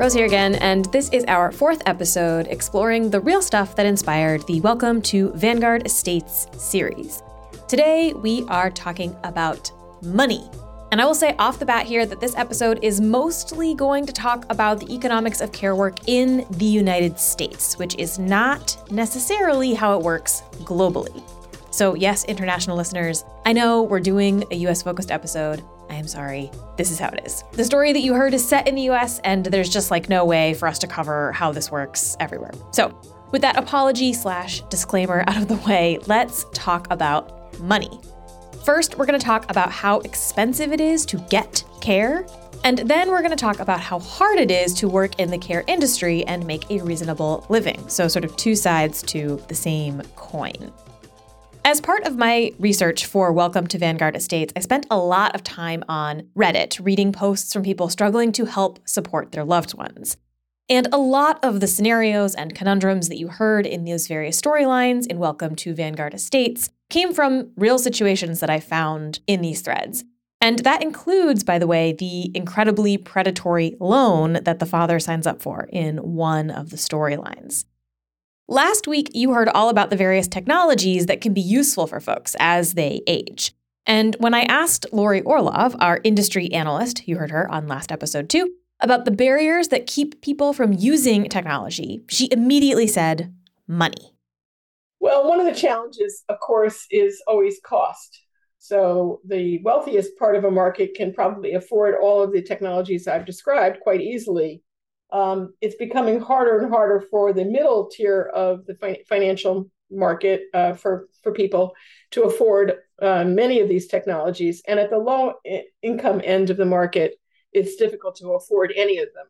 Rose here again, and this is our fourth episode exploring the real stuff that inspired the Welcome to Vanguard Estates series. Today, we are talking about money. And I will say off the bat here that this episode is mostly going to talk about the economics of care work in the United States, which is not necessarily how it works globally. So, yes, international listeners, I know we're doing a US focused episode, I am sorry. This is how it is. The story that you heard is set in the US, and there's just like no way for us to cover how this works everywhere. So, with that apology slash disclaimer out of the way, let's talk about money. First, we're going to talk about how expensive it is to get care. And then we're going to talk about how hard it is to work in the care industry and make a reasonable living. So, sort of two sides to the same coin. As part of my research for Welcome to Vanguard Estates, I spent a lot of time on Reddit reading posts from people struggling to help support their loved ones. And a lot of the scenarios and conundrums that you heard in those various storylines in Welcome to Vanguard Estates came from real situations that I found in these threads. And that includes, by the way, the incredibly predatory loan that the father signs up for in one of the storylines. Last week, you heard all about the various technologies that can be useful for folks as they age. And when I asked Laurie Orlov, our industry analyst, you heard her on last episode too, about the barriers that keep people from using technology, she immediately said money. Well, one of the challenges, of course, is always cost. So the wealthiest part of a market can probably afford all of the technologies I've described quite easily um, it's becoming harder and harder for the middle tier of the fi- financial market uh, for for people to afford uh, many of these technologies, and at the low income end of the market, it's difficult to afford any of them.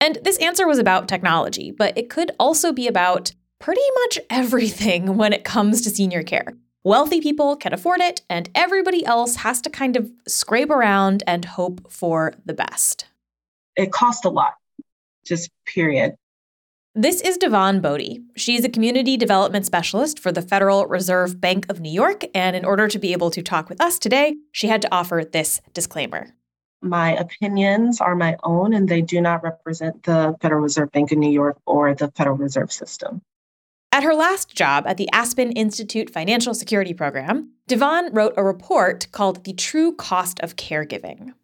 And this answer was about technology, but it could also be about pretty much everything when it comes to senior care. Wealthy people can afford it, and everybody else has to kind of scrape around and hope for the best. It costs a lot just period. This is Devon Bodie. She's a community development specialist for the Federal Reserve Bank of New York. And in order to be able to talk with us today, she had to offer this disclaimer. My opinions are my own, and they do not represent the Federal Reserve Bank of New York or the Federal Reserve System. At her last job at the Aspen Institute Financial Security Program, Devon wrote a report called The True Cost of Caregiving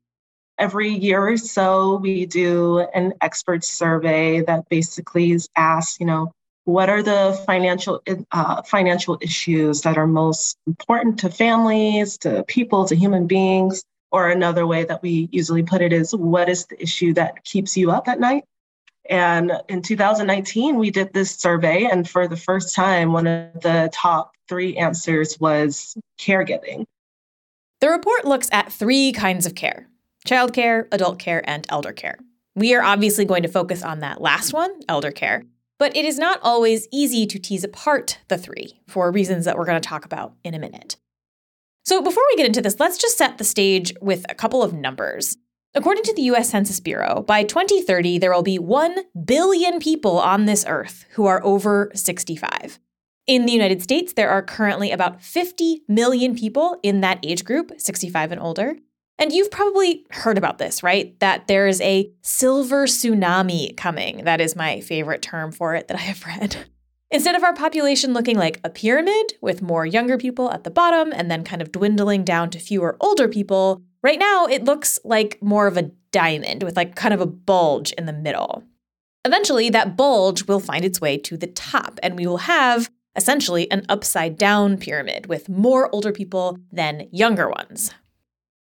every year or so, we do an expert survey that basically asks, you know, what are the financial uh, financial issues that are most important to families, to people, to human beings? Or another way that we usually put it is, what is the issue that keeps you up at night? And in 2019, we did this survey, and for the first time, one of the top three answers was caregiving. The report looks at three kinds of care childcare, adult care, and elder care. We are obviously going to focus on that last one, elder care, but it is not always easy to tease apart the three for reasons that we're going to talk about in a minute. So, before we get into this, let's just set the stage with a couple of numbers. According to the US Census Bureau, by 2030, there will be 1 billion people on this earth who are over 65. In the United States, there are currently about 50 million people in that age group, 65 and older. And you've probably heard about this, right? That there is a silver tsunami coming. That is my favorite term for it that I have read. Instead of our population looking like a pyramid with more younger people at the bottom and then kind of dwindling down to fewer older people, right now it looks like more of a diamond with like kind of a bulge in the middle. Eventually, that bulge will find its way to the top, and we will have essentially an upside down pyramid with more older people than younger ones.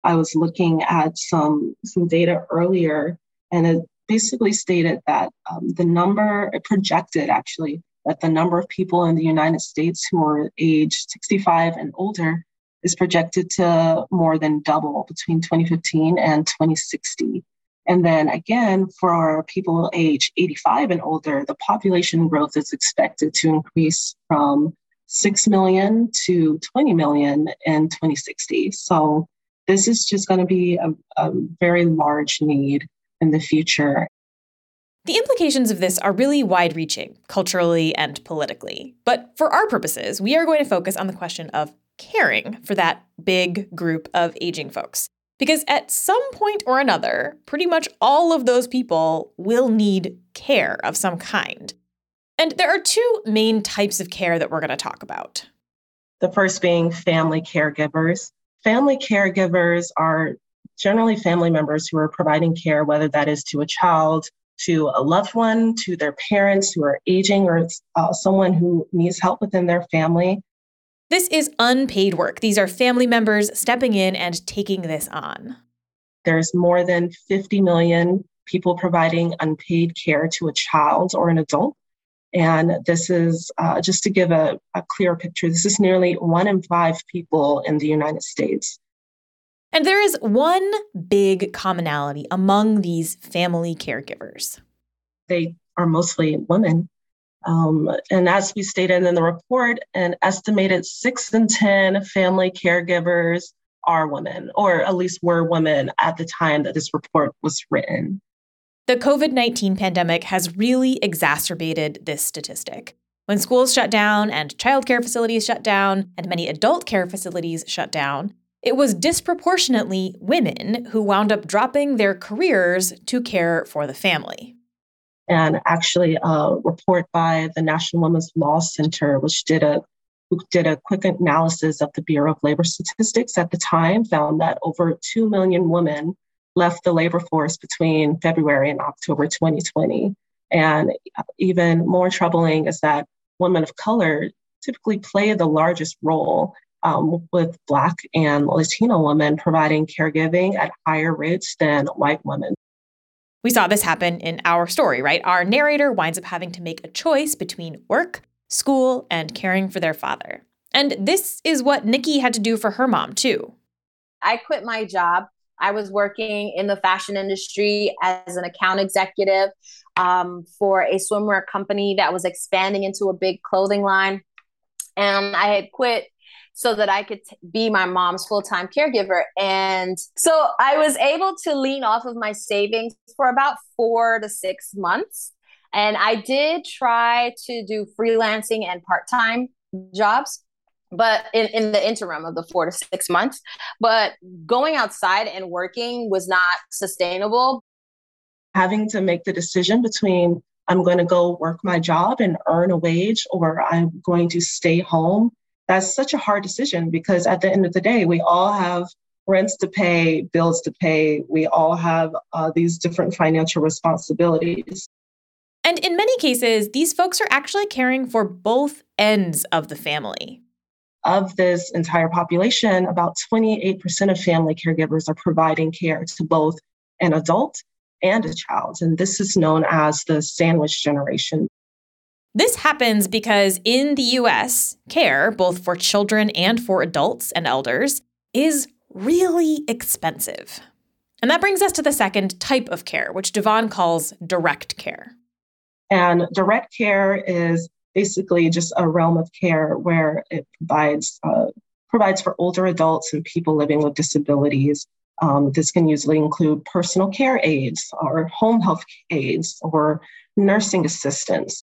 I was looking at some some data earlier, and it basically stated that um, the number projected actually that the number of people in the United States who are age 65 and older is projected to more than double between 2015 and 2060. And then again, for people age 85 and older, the population growth is expected to increase from 6 million to 20 million in 2060. So this is just going to be a, a very large need in the future. The implications of this are really wide reaching, culturally and politically. But for our purposes, we are going to focus on the question of caring for that big group of aging folks. Because at some point or another, pretty much all of those people will need care of some kind. And there are two main types of care that we're going to talk about. The first being family caregivers. Family caregivers are generally family members who are providing care, whether that is to a child, to a loved one, to their parents who are aging, or uh, someone who needs help within their family. This is unpaid work. These are family members stepping in and taking this on. There's more than 50 million people providing unpaid care to a child or an adult. And this is uh, just to give a, a clear picture, this is nearly one in five people in the United States. And there is one big commonality among these family caregivers. They are mostly women. Um, and as we stated in the report, an estimated six in 10 family caregivers are women, or at least were women at the time that this report was written. The COVID 19 pandemic has really exacerbated this statistic. When schools shut down and childcare facilities shut down and many adult care facilities shut down, it was disproportionately women who wound up dropping their careers to care for the family and actually a report by the National Women's Law Center, which did a did a quick analysis of the Bureau of Labor Statistics at the time, found that over 2 million women left the labor force between February and October 2020. And even more troubling is that women of color typically play the largest role um, with Black and Latino women providing caregiving at higher rates than white women. We saw this happen in our story, right? Our narrator winds up having to make a choice between work, school, and caring for their father. And this is what Nikki had to do for her mom, too. I quit my job. I was working in the fashion industry as an account executive um, for a swimwear company that was expanding into a big clothing line. And I had quit so that I could t- be my mom's full time caregiver. And so I was able to lean off of my savings for about four to six months. And I did try to do freelancing and part time jobs but in, in the interim of the four to six months but going outside and working was not sustainable having to make the decision between i'm going to go work my job and earn a wage or i'm going to stay home that's such a hard decision because at the end of the day, we all have rents to pay, bills to pay. We all have uh, these different financial responsibilities. And in many cases, these folks are actually caring for both ends of the family. Of this entire population, about 28% of family caregivers are providing care to both an adult and a child. And this is known as the sandwich generation. This happens because in the US, care, both for children and for adults and elders, is really expensive. And that brings us to the second type of care, which Devon calls direct care. And direct care is basically just a realm of care where it provides uh, provides for older adults and people living with disabilities. Um, this can usually include personal care aides or home health aides or nursing assistants.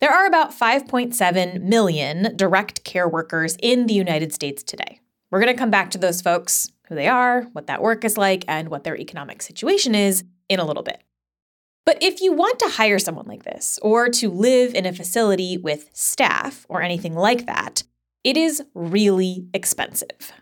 There are about 5.7 million direct care workers in the United States today. We're going to come back to those folks, who they are, what that work is like, and what their economic situation is in a little bit. But if you want to hire someone like this, or to live in a facility with staff or anything like that, it is really expensive.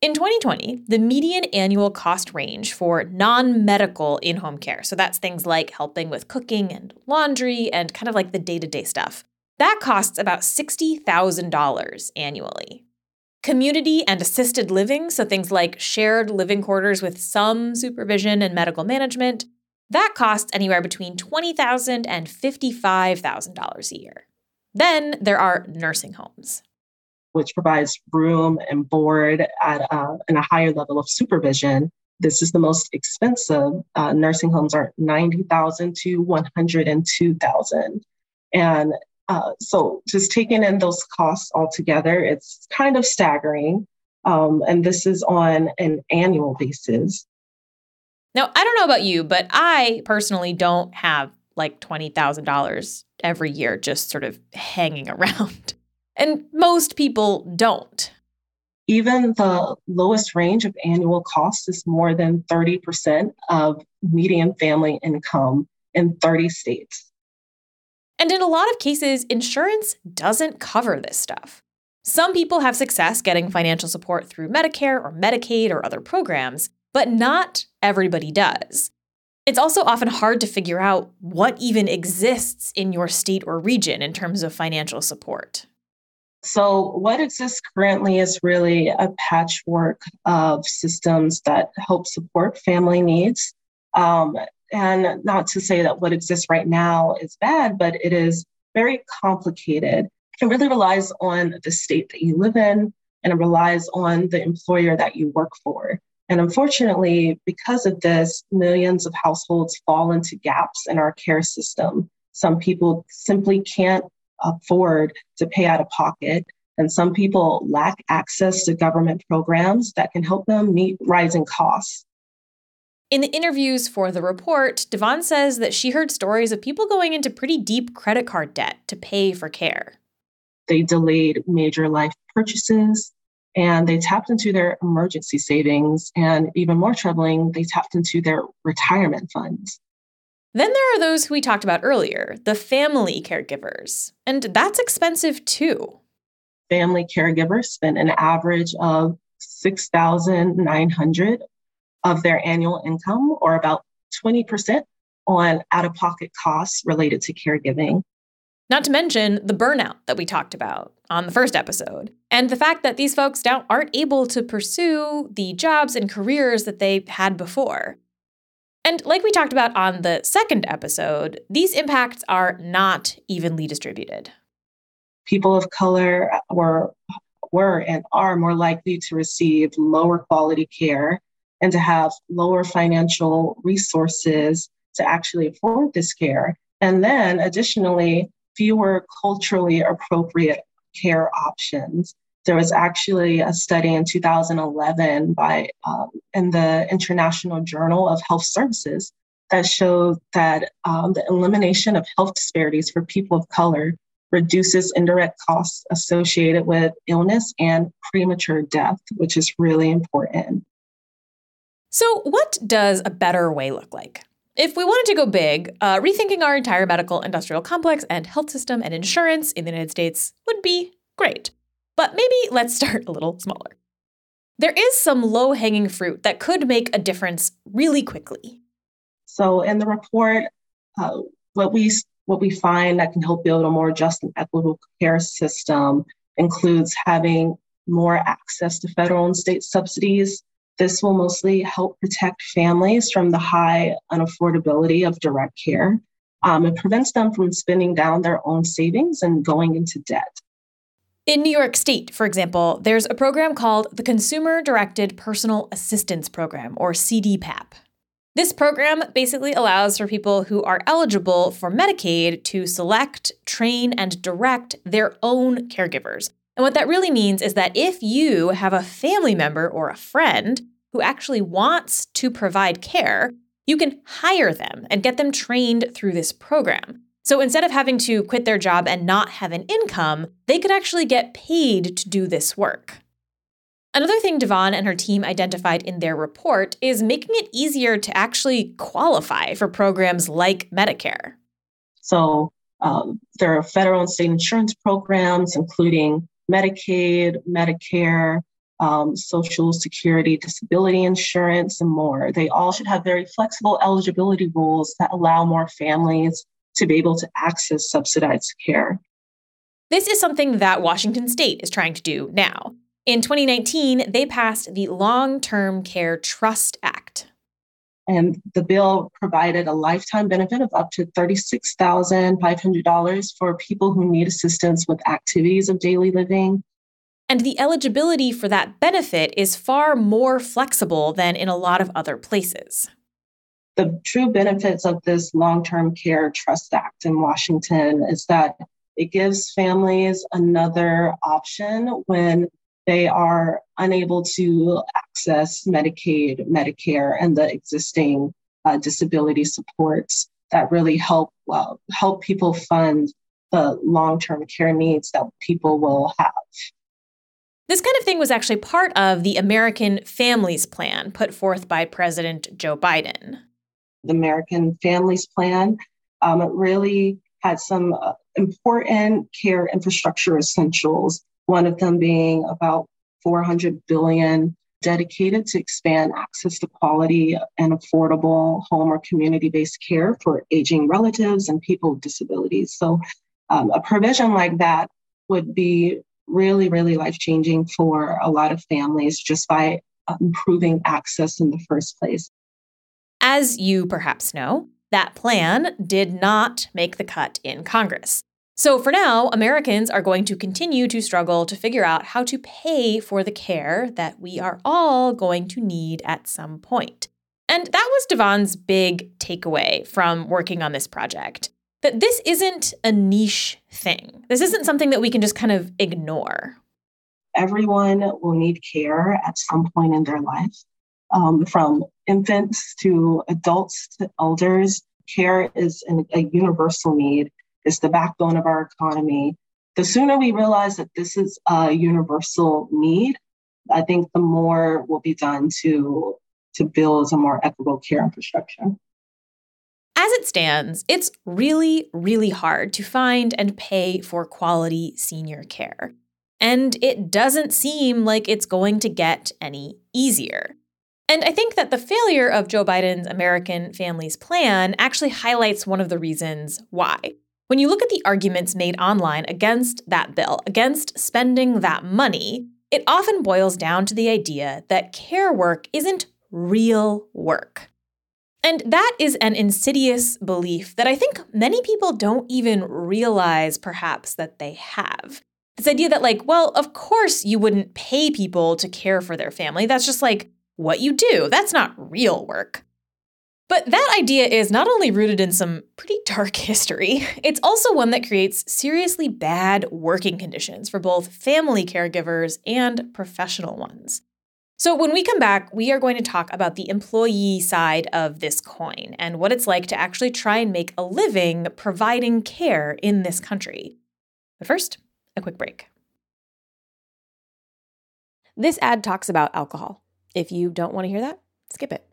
In 2020, the median annual cost range for non medical in home care, so that's things like helping with cooking and laundry and kind of like the day to day stuff, that costs about $60,000 annually. Community and assisted living, so things like shared living quarters with some supervision and medical management, that costs anywhere between $20,000 and $55,000 a year. Then there are nursing homes which provides room and board at uh, a higher level of supervision. This is the most expensive. Uh, nursing homes are 90,000 to 102,000. And uh, so just taking in those costs all together, it's kind of staggering. Um, and this is on an annual basis. Now, I don't know about you, but I personally don't have like $20,000 every year just sort of hanging around. And most people don't. even the lowest range of annual costs is more than 30% of median family income in 30 states. And in a lot of cases, insurance doesn't cover this stuff. Some people have success getting financial support through Medicare or Medicaid or other programs, but not everybody does. It's also often hard to figure out what even exists in your state or region in terms of financial support. So, what exists currently is really a patchwork of systems that help support family needs. Um, and not to say that what exists right now is bad, but it is very complicated. It really relies on the state that you live in and it relies on the employer that you work for. And unfortunately, because of this, millions of households fall into gaps in our care system. Some people simply can't afford to pay out of pocket. And some people lack access to government programs that can help them meet rising costs. In the interviews for the report, Devon says that she heard stories of people going into pretty deep credit card debt to pay for care. They delayed major life purchases and they tapped into their emergency savings. And even more troubling, they tapped into their retirement funds. Then there are those who we talked about earlier, the family caregivers. And that's expensive too. Family caregivers spend an average of 6,900 of their annual income or about 20% on out-of-pocket costs related to caregiving. Not to mention the burnout that we talked about on the first episode, and the fact that these folks now aren't able to pursue the jobs and careers that they had before. And like we talked about on the second episode, these impacts are not evenly distributed. People of color were, were and are more likely to receive lower quality care and to have lower financial resources to actually afford this care. And then additionally, fewer culturally appropriate care options there was actually a study in 2011 by um, in the International Journal of Health Services that showed that um, the elimination of health disparities for people of color reduces indirect costs associated with illness and premature death, which is really important. So, what does a better way look like? If we wanted to go big, uh, rethinking our entire medical industrial complex and health system and insurance in the United States would be great. But maybe let's start a little smaller. There is some low hanging fruit that could make a difference really quickly. So, in the report, uh, what we what we find that can help build a more just and equitable care system includes having more access to federal and state subsidies. This will mostly help protect families from the high unaffordability of direct care. Um, it prevents them from spending down their own savings and going into debt. In New York State, for example, there's a program called the Consumer Directed Personal Assistance Program, or CDPAP. This program basically allows for people who are eligible for Medicaid to select, train, and direct their own caregivers. And what that really means is that if you have a family member or a friend who actually wants to provide care, you can hire them and get them trained through this program. So instead of having to quit their job and not have an income, they could actually get paid to do this work. Another thing Devon and her team identified in their report is making it easier to actually qualify for programs like Medicare. So um, there are federal and state insurance programs, including Medicaid, Medicare, um, Social Security, disability insurance, and more. They all should have very flexible eligibility rules that allow more families to be able to access subsidized care. This is something that Washington state is trying to do now. In 2019, they passed the Long Term Care Trust Act. And the bill provided a lifetime benefit of up to $36,500 for people who need assistance with activities of daily living. And the eligibility for that benefit is far more flexible than in a lot of other places the true benefits of this long term care trust act in Washington is that it gives families another option when they are unable to access Medicaid, Medicare, and the existing uh, disability supports that really help uh, help people fund the long-term care needs that people will have. This kind of thing was actually part of the American Families Plan put forth by President Joe Biden. The American Families Plan um, really had some uh, important care infrastructure essentials, one of them being about 400 billion dedicated to expand access to quality and affordable home or community based care for aging relatives and people with disabilities. So, um, a provision like that would be really, really life changing for a lot of families just by uh, improving access in the first place. As you perhaps know, that plan did not make the cut in Congress. So, for now, Americans are going to continue to struggle to figure out how to pay for the care that we are all going to need at some point. And that was Devon's big takeaway from working on this project that this isn't a niche thing. This isn't something that we can just kind of ignore. Everyone will need care at some point in their life, um, from infants to adults to elders. Care is an, a universal need is the backbone of our economy. The sooner we realize that this is a universal need, I think the more will be done to, to build a more equitable care infrastructure. As it stands, it's really, really hard to find and pay for quality senior care. And it doesn't seem like it's going to get any easier. And I think that the failure of Joe Biden's American Families Plan actually highlights one of the reasons why. When you look at the arguments made online against that bill, against spending that money, it often boils down to the idea that care work isn't real work. And that is an insidious belief that I think many people don't even realize, perhaps, that they have. This idea that, like, well, of course you wouldn't pay people to care for their family. That's just like what you do. That's not real work. But that idea is not only rooted in some pretty dark history, it's also one that creates seriously bad working conditions for both family caregivers and professional ones. So, when we come back, we are going to talk about the employee side of this coin and what it's like to actually try and make a living providing care in this country. But first, a quick break. This ad talks about alcohol. If you don't want to hear that, skip it.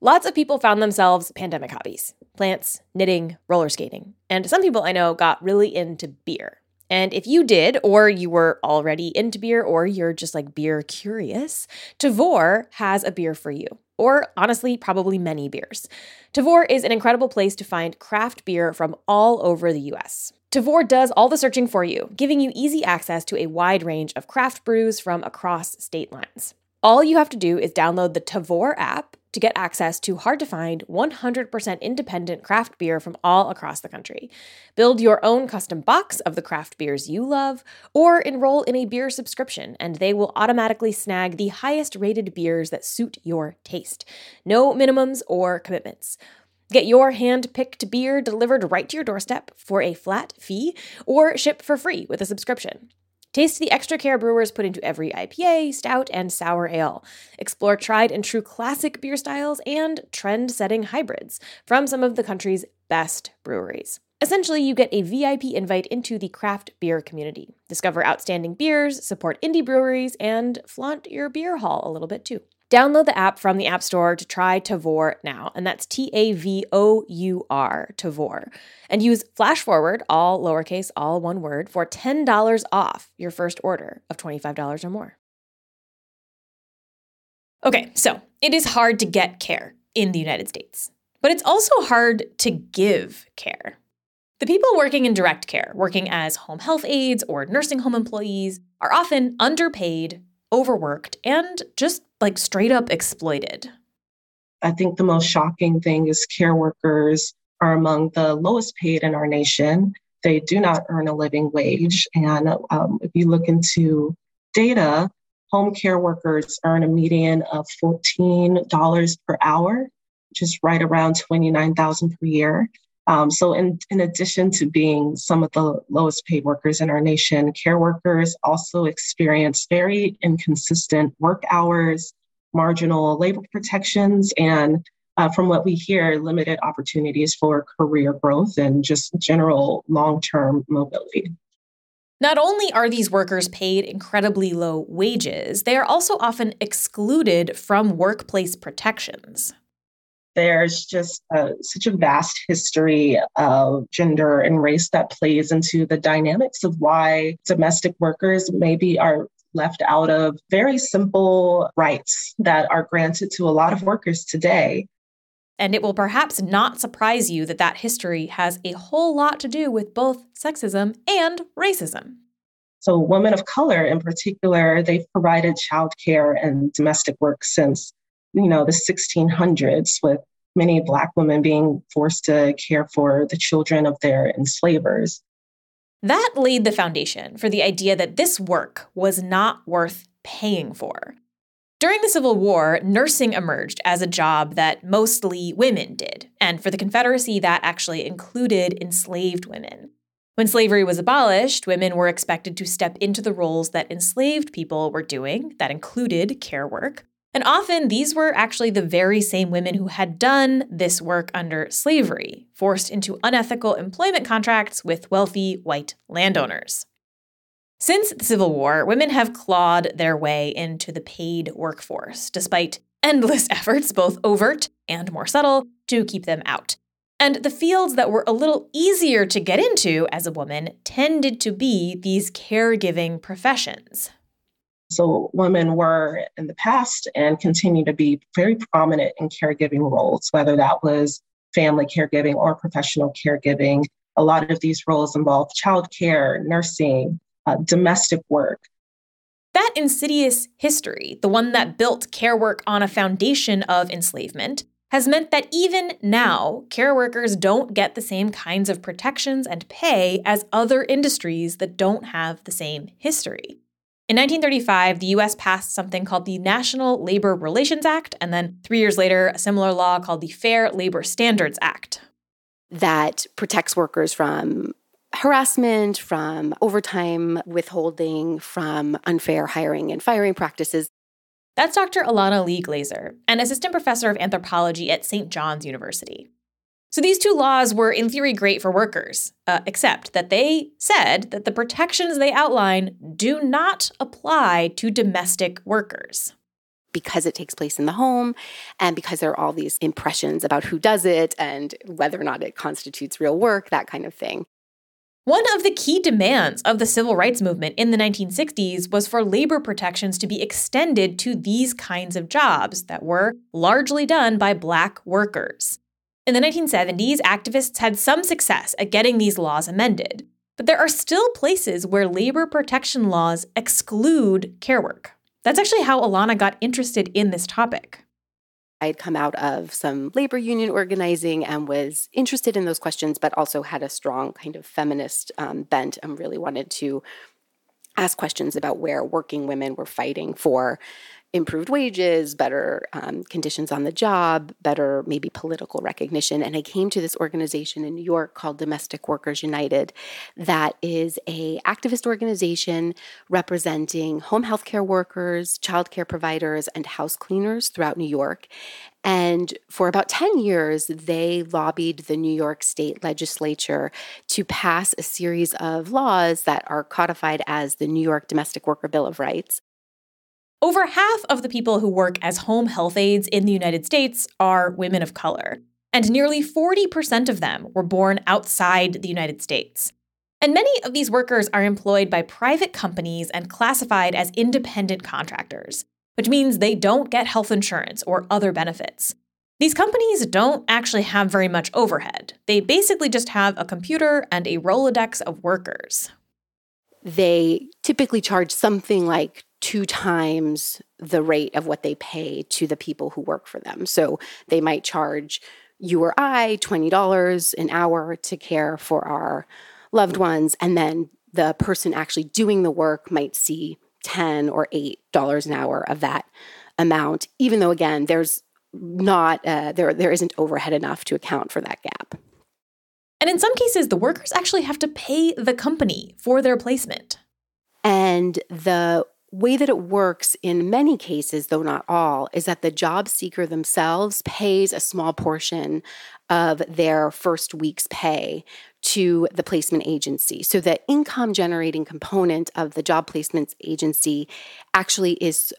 Lots of people found themselves pandemic hobbies plants, knitting, roller skating. And some people I know got really into beer. And if you did, or you were already into beer, or you're just like beer curious, Tavour has a beer for you. Or honestly, probably many beers. Tavour is an incredible place to find craft beer from all over the US. Tavour does all the searching for you, giving you easy access to a wide range of craft brews from across state lines. All you have to do is download the Tavour app to get access to hard to find 100% independent craft beer from all across the country. Build your own custom box of the craft beers you love, or enroll in a beer subscription, and they will automatically snag the highest rated beers that suit your taste. No minimums or commitments. Get your hand picked beer delivered right to your doorstep for a flat fee, or ship for free with a subscription. Taste the extra care brewers put into every IPA, stout, and sour ale. Explore tried and true classic beer styles and trend setting hybrids from some of the country's best breweries. Essentially, you get a VIP invite into the craft beer community. Discover outstanding beers, support indie breweries, and flaunt your beer hall a little bit too. Download the app from the App Store to try Tavour now, and that's T A V O U R, Tavour. And use Flash Forward, all lowercase, all one word, for $10 off your first order of $25 or more. Okay, so it is hard to get care in the United States, but it's also hard to give care. The people working in direct care, working as home health aides or nursing home employees, are often underpaid, overworked, and just like straight up exploited. I think the most shocking thing is care workers are among the lowest paid in our nation. They do not earn a living wage. And um, if you look into data, home care workers earn a median of $14 per hour, which is right around 29000 per year. Um, so, in, in addition to being some of the lowest paid workers in our nation, care workers also experience very inconsistent work hours, marginal labor protections, and uh, from what we hear, limited opportunities for career growth and just general long term mobility. Not only are these workers paid incredibly low wages, they are also often excluded from workplace protections. There's just uh, such a vast history of gender and race that plays into the dynamics of why domestic workers maybe are left out of very simple rights that are granted to a lot of workers today. And it will perhaps not surprise you that that history has a whole lot to do with both sexism and racism. So, women of color in particular, they've provided childcare and domestic work since, you know, the 1600s, with many Black women being forced to care for the children of their enslavers. That laid the foundation for the idea that this work was not worth paying for. During the Civil War, nursing emerged as a job that mostly women did, and for the Confederacy, that actually included enslaved women. When slavery was abolished, women were expected to step into the roles that enslaved people were doing, that included care work. And often these were actually the very same women who had done this work under slavery, forced into unethical employment contracts with wealthy white landowners. Since the Civil War, women have clawed their way into the paid workforce, despite endless efforts, both overt and more subtle, to keep them out. And the fields that were a little easier to get into as a woman tended to be these caregiving professions. So, women were in the past and continue to be very prominent in caregiving roles, whether that was family caregiving or professional caregiving. A lot of these roles involve childcare, nursing, uh, domestic work. That insidious history, the one that built care work on a foundation of enslavement, has meant that even now, care workers don't get the same kinds of protections and pay as other industries that don't have the same history. In 1935, the US passed something called the National Labor Relations Act, and then three years later, a similar law called the Fair Labor Standards Act. That protects workers from harassment, from overtime withholding, from unfair hiring and firing practices. That's Dr. Alana Lee Glaser, an assistant professor of anthropology at St. John's University. So these two laws were, in theory, great for workers, uh, except that they said that the protections they outline do not apply to domestic workers. Because it takes place in the home, and because there are all these impressions about who does it and whether or not it constitutes real work, that kind of thing. One of the key demands of the civil rights movement in the 1960s was for labor protections to be extended to these kinds of jobs that were largely done by Black workers. In the 1970s, activists had some success at getting these laws amended, but there are still places where labor protection laws exclude care work. That's actually how Alana got interested in this topic. I had come out of some labor union organizing and was interested in those questions, but also had a strong kind of feminist um, bent and really wanted to ask questions about where working women were fighting for improved wages, better um, conditions on the job, better maybe political recognition. And I came to this organization in New York called Domestic Workers United, that is a activist organization representing home health care workers, child care providers, and house cleaners throughout New York. And for about 10 years, they lobbied the New York State legislature to pass a series of laws that are codified as the New York Domestic Worker Bill of Rights. Over half of the people who work as home health aides in the United States are women of color, and nearly 40% of them were born outside the United States. And many of these workers are employed by private companies and classified as independent contractors, which means they don't get health insurance or other benefits. These companies don't actually have very much overhead. They basically just have a computer and a Rolodex of workers. They typically charge something like two times the rate of what they pay to the people who work for them. So they might charge you or I $20 an hour to care for our loved ones. And then the person actually doing the work might see 10 or $8 an hour of that amount, even though, again, there's not, uh, there, there isn't overhead enough to account for that gap. And in some cases, the workers actually have to pay the company for their placement. And the way that it works in many cases, though not all, is that the job seeker themselves pays a small portion of their first week's pay to the placement agency. So the income generating component of the job placements agency actually is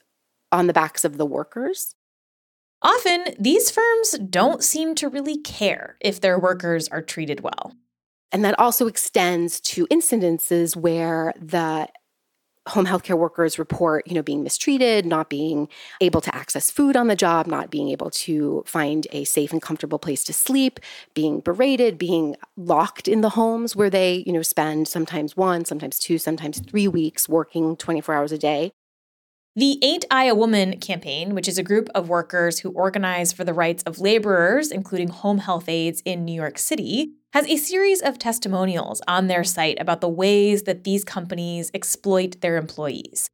on the backs of the workers. Often, these firms don't seem to really care if their workers are treated well. And that also extends to incidences where the home healthcare workers report, you know, being mistreated, not being able to access food on the job, not being able to find a safe and comfortable place to sleep, being berated, being locked in the homes where they, you know, spend sometimes one, sometimes two, sometimes 3 weeks working 24 hours a day. The Ain't I a Woman campaign, which is a group of workers who organize for the rights of laborers, including home health aides in New York City, has a series of testimonials on their site about the ways that these companies exploit their employees.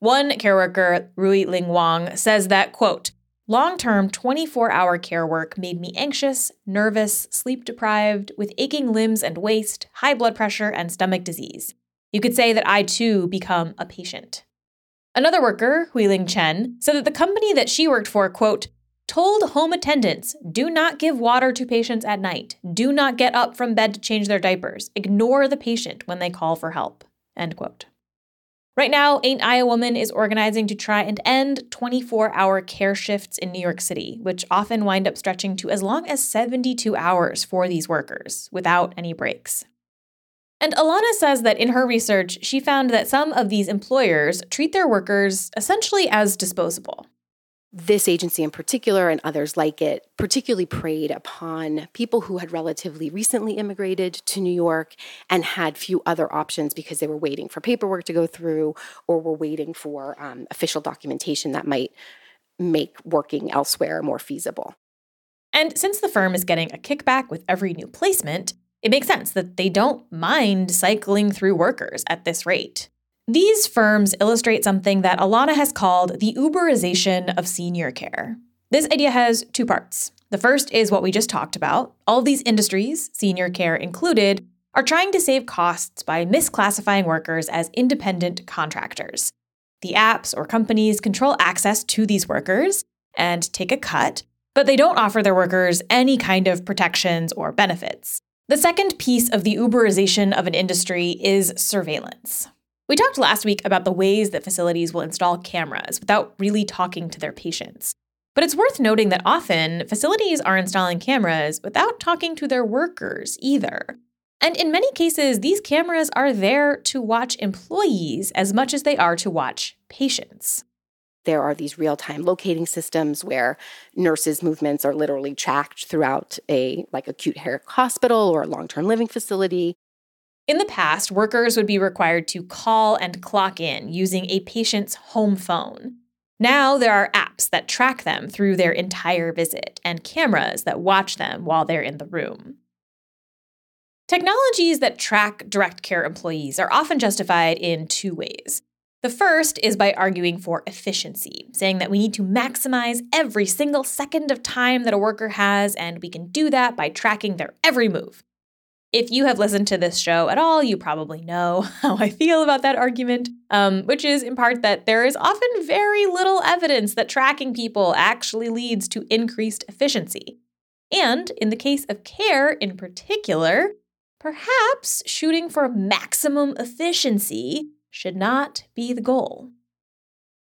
One care worker, Rui Ling Wang, says that, quote, Long term 24 hour care work made me anxious, nervous, sleep deprived, with aching limbs and waist, high blood pressure, and stomach disease. You could say that I too become a patient. Another worker, Huiling Chen, said that the company that she worked for, quote, told home attendants do not give water to patients at night, do not get up from bed to change their diapers, ignore the patient when they call for help, end quote. Right now, Ain't I a Woman is organizing to try and end 24 hour care shifts in New York City, which often wind up stretching to as long as 72 hours for these workers without any breaks. And Alana says that in her research, she found that some of these employers treat their workers essentially as disposable. This agency in particular and others like it particularly preyed upon people who had relatively recently immigrated to New York and had few other options because they were waiting for paperwork to go through or were waiting for um, official documentation that might make working elsewhere more feasible. And since the firm is getting a kickback with every new placement, it makes sense that they don't mind cycling through workers at this rate. These firms illustrate something that Alana has called the Uberization of senior care. This idea has two parts. The first is what we just talked about. All these industries, senior care included, are trying to save costs by misclassifying workers as independent contractors. The apps or companies control access to these workers and take a cut, but they don't offer their workers any kind of protections or benefits. The second piece of the Uberization of an industry is surveillance. We talked last week about the ways that facilities will install cameras without really talking to their patients. But it's worth noting that often facilities are installing cameras without talking to their workers either. And in many cases, these cameras are there to watch employees as much as they are to watch patients. There are these real time locating systems where nurses' movements are literally tracked throughout a like acute care hospital or a long term living facility. In the past, workers would be required to call and clock in using a patient's home phone. Now there are apps that track them through their entire visit and cameras that watch them while they're in the room. Technologies that track direct care employees are often justified in two ways. The first is by arguing for efficiency, saying that we need to maximize every single second of time that a worker has, and we can do that by tracking their every move. If you have listened to this show at all, you probably know how I feel about that argument, um, which is in part that there is often very little evidence that tracking people actually leads to increased efficiency. And in the case of care in particular, perhaps shooting for maximum efficiency should not be the goal.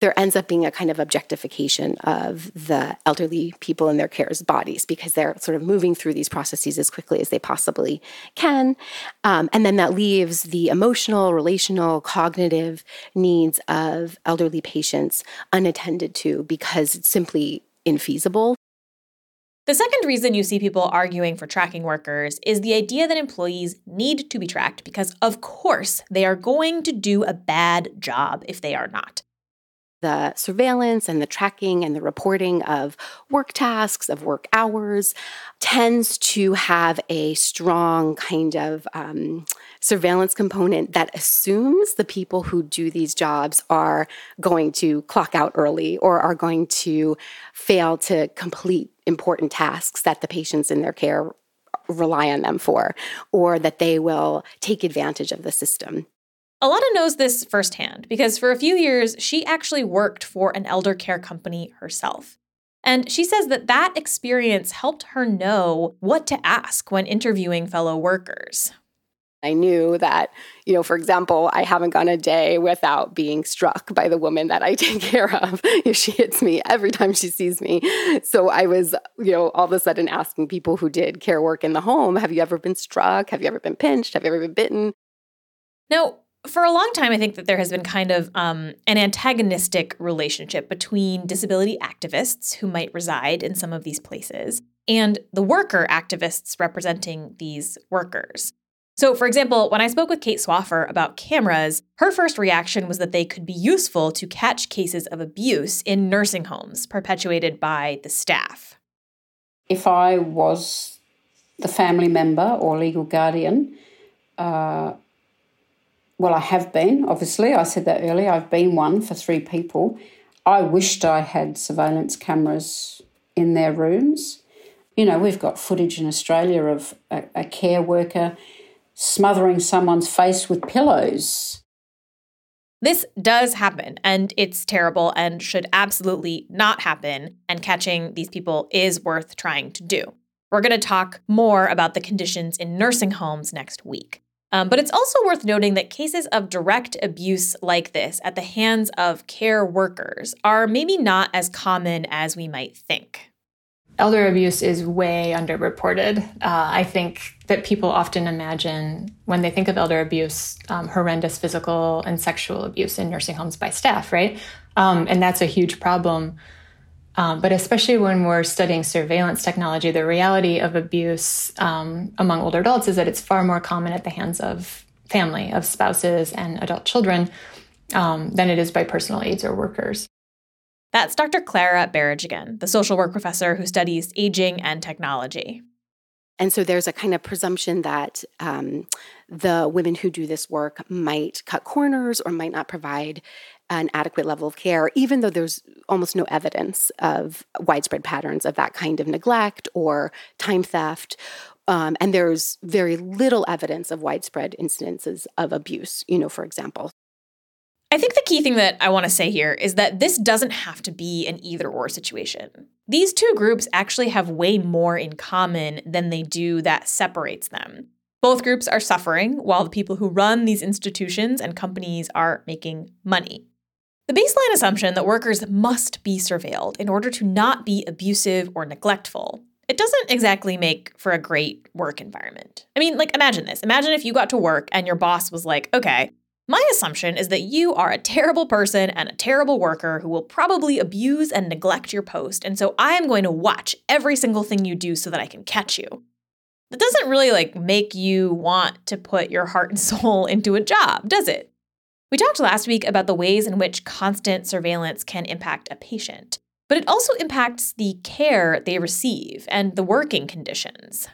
There ends up being a kind of objectification of the elderly people in their care's bodies because they're sort of moving through these processes as quickly as they possibly can. Um, and then that leaves the emotional, relational, cognitive needs of elderly patients unattended to because it's simply infeasible the second reason you see people arguing for tracking workers is the idea that employees need to be tracked because, of course, they are going to do a bad job if they are not. The surveillance and the tracking and the reporting of work tasks, of work hours, tends to have a strong kind of um, surveillance component that assumes the people who do these jobs are going to clock out early or are going to fail to complete important tasks that the patients in their care rely on them for, or that they will take advantage of the system. Alana knows this firsthand because for a few years, she actually worked for an elder care company herself. And she says that that experience helped her know what to ask when interviewing fellow workers. I knew that, you know, for example, I haven't gone a day without being struck by the woman that I take care of if she hits me every time she sees me. So I was, you know, all of a sudden asking people who did care work in the home, have you ever been struck? Have you ever been pinched? Have you ever been bitten? Now, for a long time, I think that there has been kind of um, an antagonistic relationship between disability activists who might reside in some of these places and the worker activists representing these workers. So, for example, when I spoke with Kate Swaffer about cameras, her first reaction was that they could be useful to catch cases of abuse in nursing homes perpetuated by the staff. If I was the family member or legal guardian, uh, well, I have been, obviously. I said that earlier. I've been one for three people. I wished I had surveillance cameras in their rooms. You know, we've got footage in Australia of a, a care worker smothering someone's face with pillows. This does happen, and it's terrible and should absolutely not happen. And catching these people is worth trying to do. We're going to talk more about the conditions in nursing homes next week. Um, but it's also worth noting that cases of direct abuse like this at the hands of care workers are maybe not as common as we might think elder abuse is way underreported. Uh, I think that people often imagine when they think of elder abuse, um, horrendous physical and sexual abuse in nursing homes by staff, right? Um, and that's a huge problem. Um, but especially when we're studying surveillance technology, the reality of abuse um, among older adults is that it's far more common at the hands of family, of spouses and adult children um, than it is by personal aides or workers. That's Dr. Clara Berridge again, the social work professor who studies aging and technology. And so there's a kind of presumption that um, the women who do this work might cut corners or might not provide an adequate level of care, even though there's almost no evidence of widespread patterns of that kind of neglect or time theft. Um, and there's very little evidence of widespread incidences of abuse, you know, for example. I think the key thing that I want to say here is that this doesn't have to be an either or situation. These two groups actually have way more in common than they do that separates them. Both groups are suffering while the people who run these institutions and companies are making money. The baseline assumption that workers must be surveilled in order to not be abusive or neglectful. It doesn't exactly make for a great work environment. I mean, like, imagine this. Imagine if you got to work and your boss was like, okay, my assumption is that you are a terrible person and a terrible worker who will probably abuse and neglect your post, and so I am going to watch every single thing you do so that I can catch you. That doesn't really like make you want to put your heart and soul into a job, does it? We talked last week about the ways in which constant surveillance can impact a patient, but it also impacts the care they receive and the working conditions.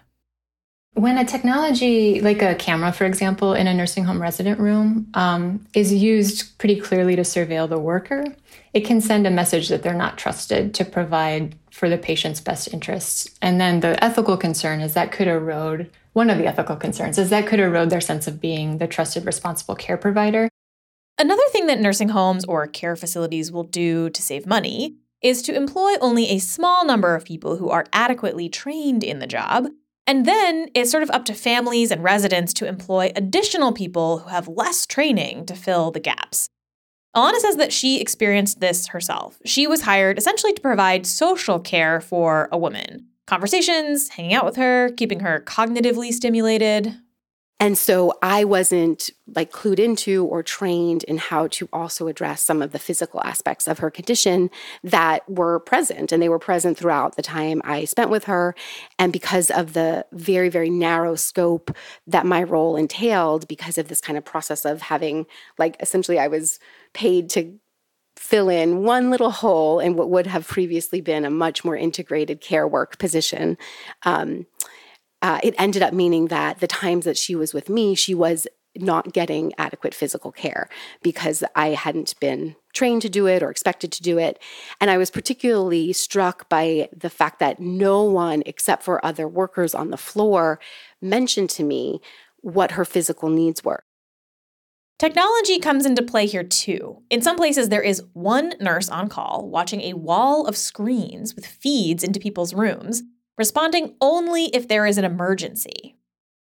When a technology, like a camera, for example, in a nursing home resident room, um, is used pretty clearly to surveil the worker, it can send a message that they're not trusted to provide for the patient's best interests. And then the ethical concern is that could erode, one of the ethical concerns is that could erode their sense of being the trusted, responsible care provider. Another thing that nursing homes or care facilities will do to save money is to employ only a small number of people who are adequately trained in the job and then it's sort of up to families and residents to employ additional people who have less training to fill the gaps. Alana says that she experienced this herself. She was hired essentially to provide social care for a woman conversations, hanging out with her, keeping her cognitively stimulated, and so I wasn't like clued into or trained in how to also address some of the physical aspects of her condition that were present. And they were present throughout the time I spent with her. And because of the very, very narrow scope that my role entailed, because of this kind of process of having, like, essentially, I was paid to fill in one little hole in what would have previously been a much more integrated care work position. Um, uh, it ended up meaning that the times that she was with me, she was not getting adequate physical care because I hadn't been trained to do it or expected to do it. And I was particularly struck by the fact that no one except for other workers on the floor mentioned to me what her physical needs were. Technology comes into play here too. In some places, there is one nurse on call watching a wall of screens with feeds into people's rooms, responding only if there is an emergency.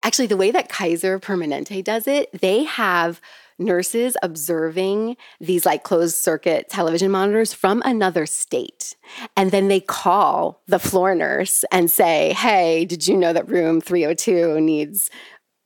Actually, the way that Kaiser Permanente does it, they have nurses observing these like closed circuit television monitors from another state. And then they call the floor nurse and say, Hey, did you know that room 302 needs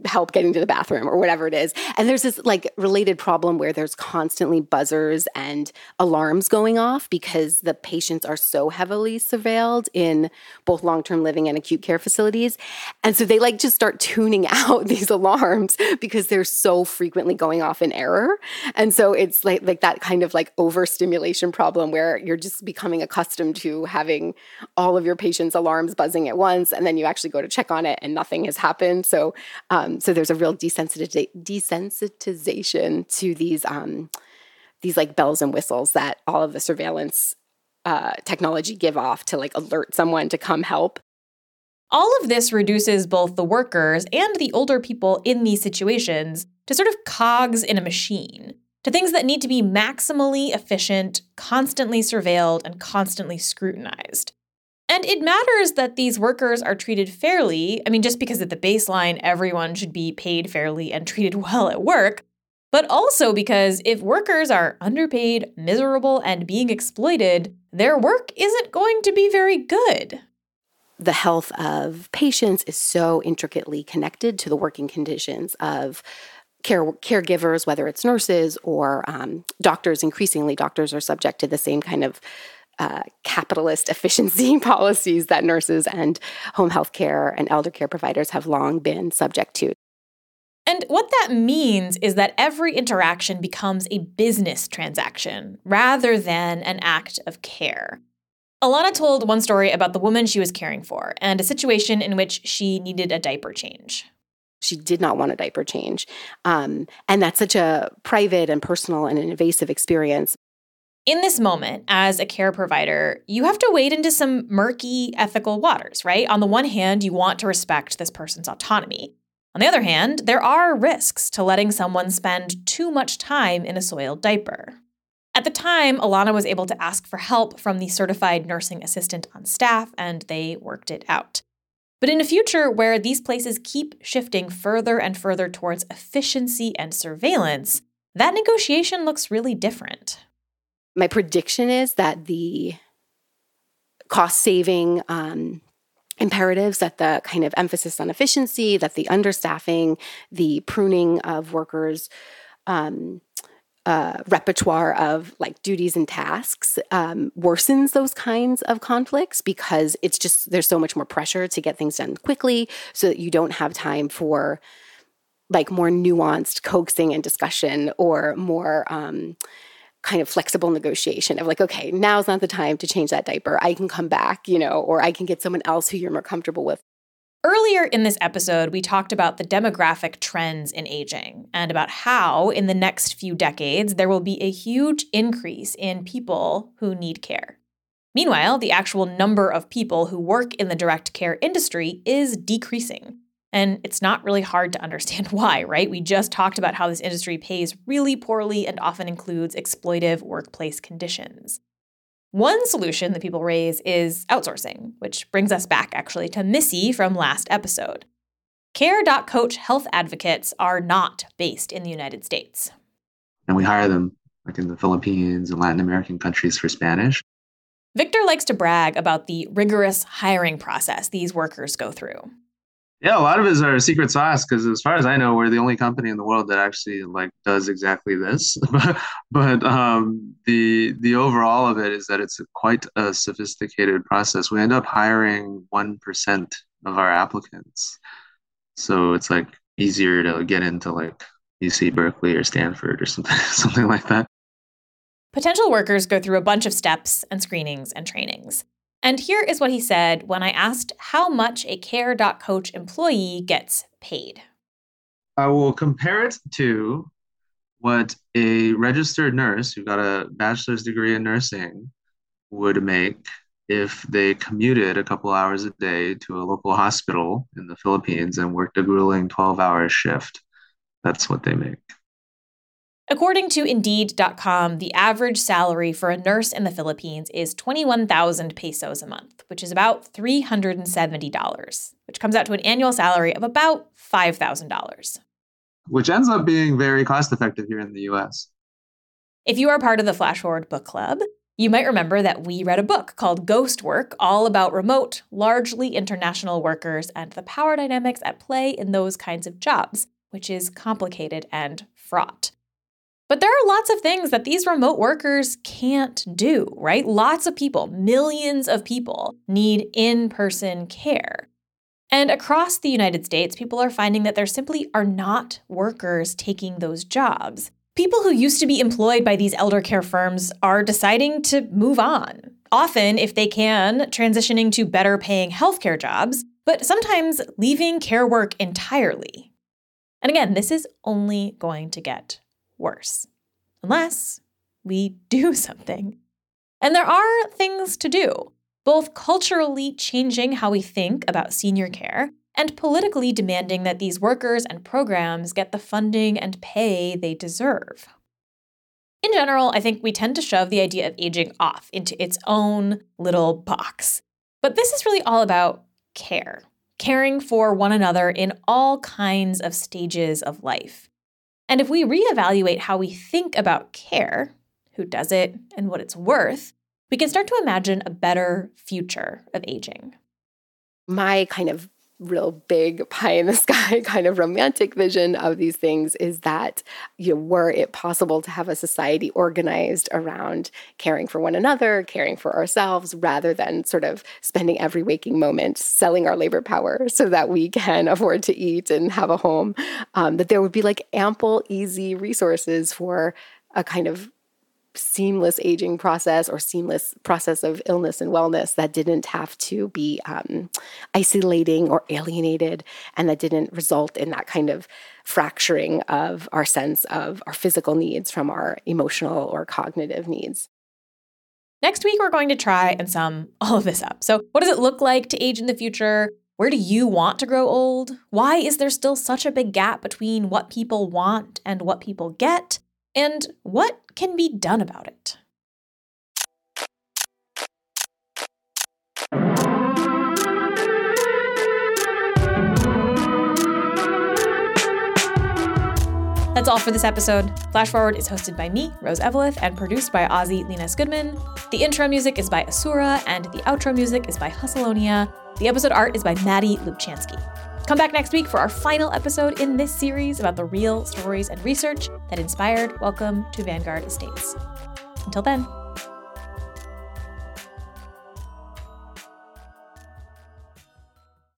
help getting to the bathroom or whatever it is. And there's this like related problem where there's constantly buzzers and alarms going off because the patients are so heavily surveilled in both long-term living and acute care facilities. And so they like just start tuning out these alarms because they're so frequently going off in error. And so it's like like that kind of like overstimulation problem where you're just becoming accustomed to having all of your patients alarms buzzing at once and then you actually go to check on it and nothing has happened. So um, um, so there's a real desensitization to these um, these like bells and whistles that all of the surveillance uh, technology give off to like alert someone to come help. All of this reduces both the workers and the older people in these situations to sort of cogs in a machine, to things that need to be maximally efficient, constantly surveilled, and constantly scrutinized. And it matters that these workers are treated fairly. I mean, just because at the baseline, everyone should be paid fairly and treated well at work, but also because if workers are underpaid, miserable, and being exploited, their work isn't going to be very good. The health of patients is so intricately connected to the working conditions of care caregivers, whether it's nurses or um, doctors. Increasingly, doctors are subject to the same kind of uh, capitalist efficiency policies that nurses and home health care and elder care providers have long been subject to. And what that means is that every interaction becomes a business transaction rather than an act of care. Alana told one story about the woman she was caring for and a situation in which she needed a diaper change. She did not want a diaper change. Um, and that's such a private and personal and an invasive experience in this moment, as a care provider, you have to wade into some murky ethical waters, right? On the one hand, you want to respect this person's autonomy. On the other hand, there are risks to letting someone spend too much time in a soiled diaper. At the time, Alana was able to ask for help from the certified nursing assistant on staff, and they worked it out. But in a future where these places keep shifting further and further towards efficiency and surveillance, that negotiation looks really different my prediction is that the cost saving um, imperatives, that the kind of emphasis on efficiency, that the understaffing, the pruning of workers, um, uh, repertoire of like duties and tasks um, worsens those kinds of conflicts because it's just there's so much more pressure to get things done quickly so that you don't have time for like more nuanced coaxing and discussion or more um, kind of flexible negotiation of like, okay, now's not the time to change that diaper. I can come back, you know, or I can get someone else who you're more comfortable with. Earlier in this episode, we talked about the demographic trends in aging and about how, in the next few decades, there will be a huge increase in people who need care. Meanwhile, the actual number of people who work in the direct care industry is decreasing. And it's not really hard to understand why, right? We just talked about how this industry pays really poorly and often includes exploitive workplace conditions. One solution that people raise is outsourcing, which brings us back actually to Missy from last episode. Care.coach health advocates are not based in the United States. And we hire them like in the Philippines and Latin American countries for Spanish. Victor likes to brag about the rigorous hiring process these workers go through. Yeah, a lot of it is our secret sauce because, as far as I know, we're the only company in the world that actually like does exactly this. but um, the the overall of it is that it's quite a sophisticated process. We end up hiring one percent of our applicants, so it's like easier to get into like UC Berkeley or Stanford or something something like that. Potential workers go through a bunch of steps and screenings and trainings. And here is what he said when I asked how much a care.coach employee gets paid. I will compare it to what a registered nurse who got a bachelor's degree in nursing would make if they commuted a couple hours a day to a local hospital in the Philippines and worked a grueling 12 hour shift. That's what they make. According to Indeed.com, the average salary for a nurse in the Philippines is 21,000 pesos a month, which is about $370, which comes out to an annual salary of about $5,000. Which ends up being very cost effective here in the US. If you are part of the Flash Forward Book Club, you might remember that we read a book called Ghost Work, all about remote, largely international workers and the power dynamics at play in those kinds of jobs, which is complicated and fraught. But there are lots of things that these remote workers can't do, right? Lots of people, millions of people, need in person care. And across the United States, people are finding that there simply are not workers taking those jobs. People who used to be employed by these elder care firms are deciding to move on. Often, if they can, transitioning to better paying healthcare jobs, but sometimes leaving care work entirely. And again, this is only going to get worse. Unless we do something. And there are things to do, both culturally changing how we think about senior care and politically demanding that these workers and programs get the funding and pay they deserve. In general, I think we tend to shove the idea of aging off into its own little box. But this is really all about care, caring for one another in all kinds of stages of life. And if we reevaluate how we think about care, who does it, and what it's worth, we can start to imagine a better future of aging. My kind of real big pie in the sky kind of romantic vision of these things is that you know were it possible to have a society organized around caring for one another caring for ourselves rather than sort of spending every waking moment selling our labor power so that we can afford to eat and have a home um, that there would be like ample easy resources for a kind of seamless aging process or seamless process of illness and wellness that didn't have to be um, isolating or alienated and that didn't result in that kind of fracturing of our sense of our physical needs from our emotional or cognitive needs. Next week, we're going to try and sum all of this up. So, what does it look like to age in the future? Where do you want to grow old? Why is there still such a big gap between what people want and what people get? And what can be done about it? That's all for this episode. Flash Forward is hosted by me, Rose Eveleth, and produced by Ozzy Llinas Goodman. The intro music is by Asura, and the outro music is by Hussalonia. The episode art is by Matt Lubchansky. Come back next week for our final episode in this series about the real stories and research that inspired Welcome to Vanguard Estates. Until then,